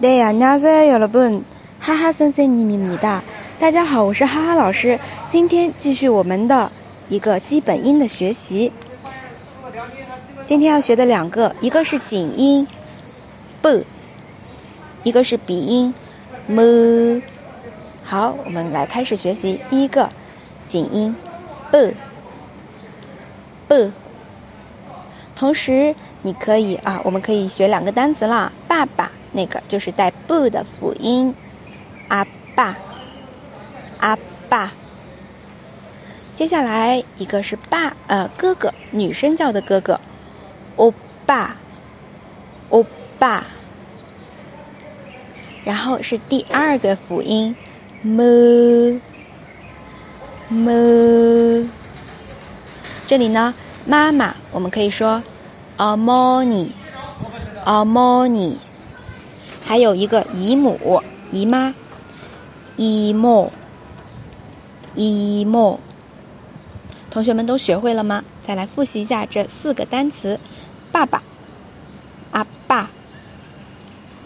对呀，안녕하세요了분哈哈森森尼米米哒。大家好，我是哈哈老师。今天继续我们的一个基本音的学习。今天要学的两个，一个是紧音 b，一个是鼻音 m。好，我们来开始学习第一个紧音 b b。同时，你可以啊，我们可以学两个单词啦，爸爸。 那个就是带 “bu” 的辅音，阿爸，阿爸。接下来一个是爸，呃，哥哥，女生叫的哥哥，欧巴，欧巴。然后是第二个辅音，mu，mu。这里呢，妈妈，我们可以说，a m o n i a m o n i 还有一个姨母、姨妈、姨母、姨母，同学们都学会了吗？再来复习一下这四个单词：爸爸、阿爸、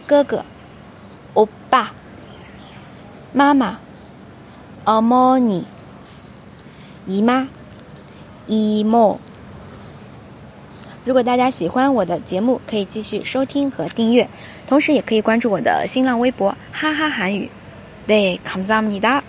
哥哥、欧巴、妈妈、阿莫尼、姨妈、姨母。如果大家喜欢我的节目，可以继续收听和订阅，同时也可以关注我的新浪微博“哈哈韩语”。对，감사합니다。